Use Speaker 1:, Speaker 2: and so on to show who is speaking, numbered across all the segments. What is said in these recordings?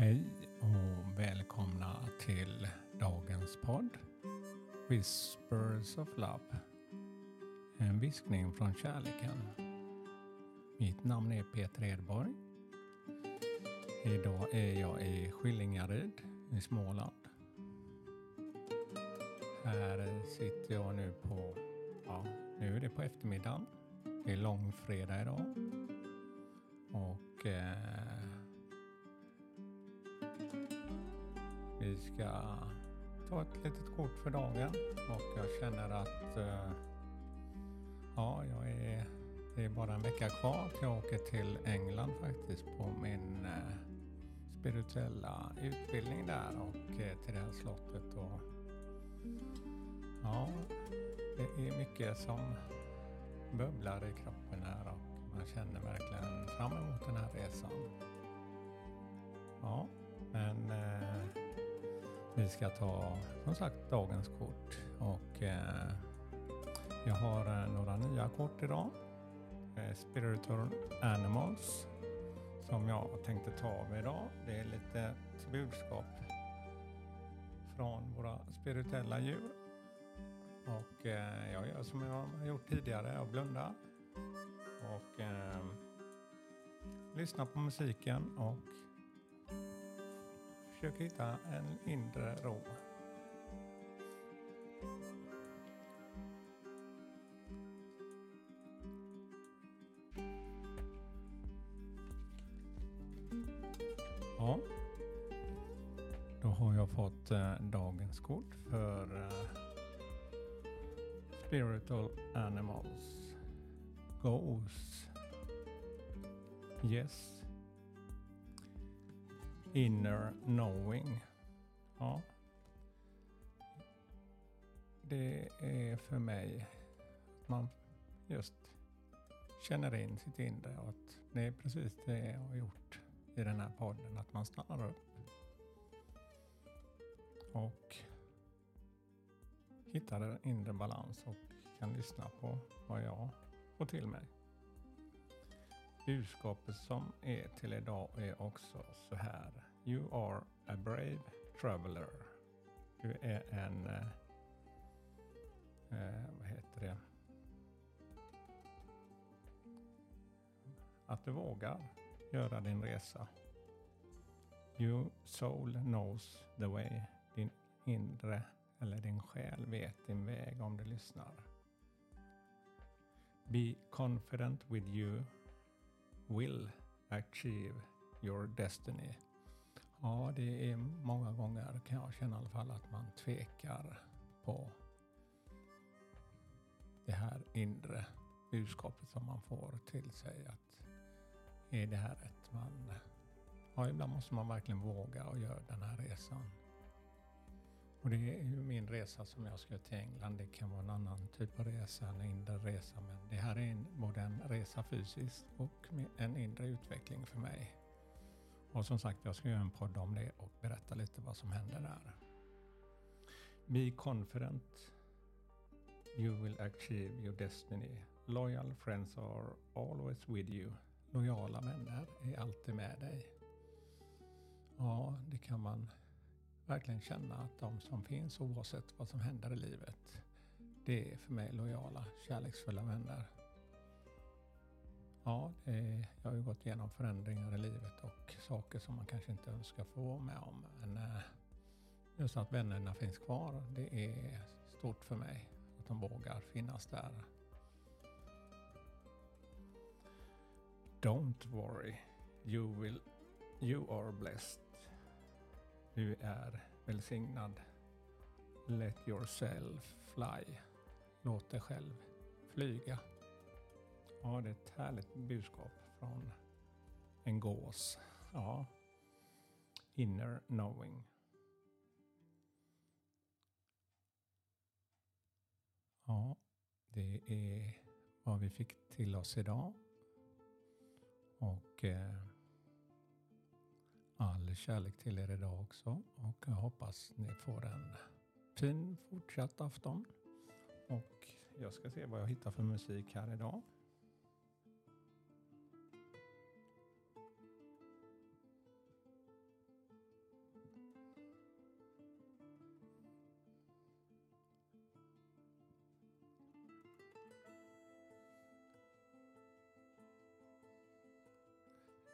Speaker 1: Hej och välkomna till dagens podd Whispers of Love. En viskning från kärleken. Mitt namn är Peter Edborg. Idag är jag i Skillingaryd i Småland. Här sitter jag nu på, ja, nu är det på eftermiddagen. Det är långfredag idag. Och eh, vi ska ta ett litet kort för dagen och jag känner att eh, ja, jag är, det är bara en vecka kvar till jag åker till England faktiskt på min eh, spirituella utbildning där och eh, till det här slottet. Och, ja, det är mycket som bubblar i kroppen här och man känner verkligen fram emot den här resan. Ja, men eh, vi ska ta som sagt dagens kort och eh, jag har eh, några nya kort idag. Eh, Spiritual Animals som jag tänkte ta av idag. Det är lite budskap från våra spirituella djur. Och eh, jag gör som jag har gjort tidigare, jag blundar och eh, lyssnar på musiken och försöker hitta en inre ro. Ja, då har jag fått eh, dagens kort för eh, Spiritual Animals. Goes. Yes. Inner knowing. Ja. Det är för mig att man just känner in sitt inre och att det är precis det jag har gjort i den här podden. Att man stannar upp och hittar en inre balans och kan lyssna på vad jag får till mig. Budskapet som är till idag är också så här. You are a brave traveler. Du är en, eh, eh, vad heter det? Att du vågar göra din resa. Your soul knows the way. Din inre eller din själ vet din väg om du lyssnar. Be confident with you will achieve your destiny. Ja, det är många gånger kan jag känna i alla fall att man tvekar på det här inre budskapet som man får till sig. att Är det här rätt? Man, ja, ibland måste man verkligen våga och göra den här resan. Och det är ju min resa som jag ska till England. Det kan vara en annan typ av resa, en inre resa. Men det här är en, både en resa fysiskt och en inre utveckling för mig. Och som sagt, jag ska göra en podd om det och berätta lite vad som händer där. Be confident. You will achieve your destiny. Loyal friends are always with you. Lojala vänner är alltid med dig. Ja, det kan man verkligen känna att de som finns oavsett vad som händer i livet, det är för mig lojala, kärleksfulla vänner. Ja, är, jag har ju gått igenom förändringar i livet och saker som man kanske inte önskar få vara med om. Men eh, just att vännerna finns kvar, det är stort för mig. Att de vågar finnas där. Don't worry, you, will, you are blessed. Du är välsignad. Let yourself fly. Låt dig själv flyga. Ja, det är ett härligt budskap från en gås. Ja. Inner knowing. Ja, det är vad vi fick till oss idag. Och eh, all kärlek till er idag också och jag hoppas ni får en fin fortsatt afton. Och jag ska se vad jag hittar för musik här idag.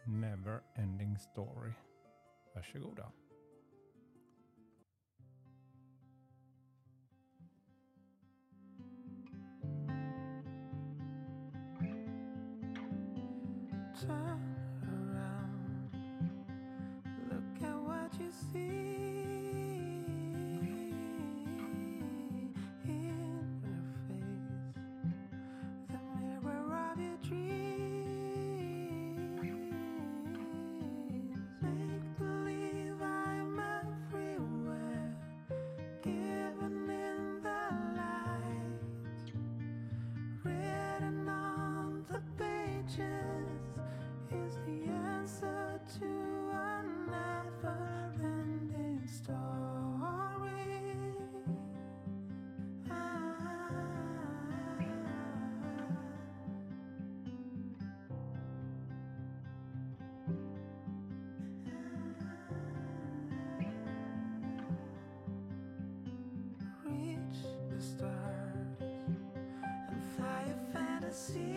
Speaker 1: Never Ending Story. Varsågoda.
Speaker 2: Turn around, look at what you see see.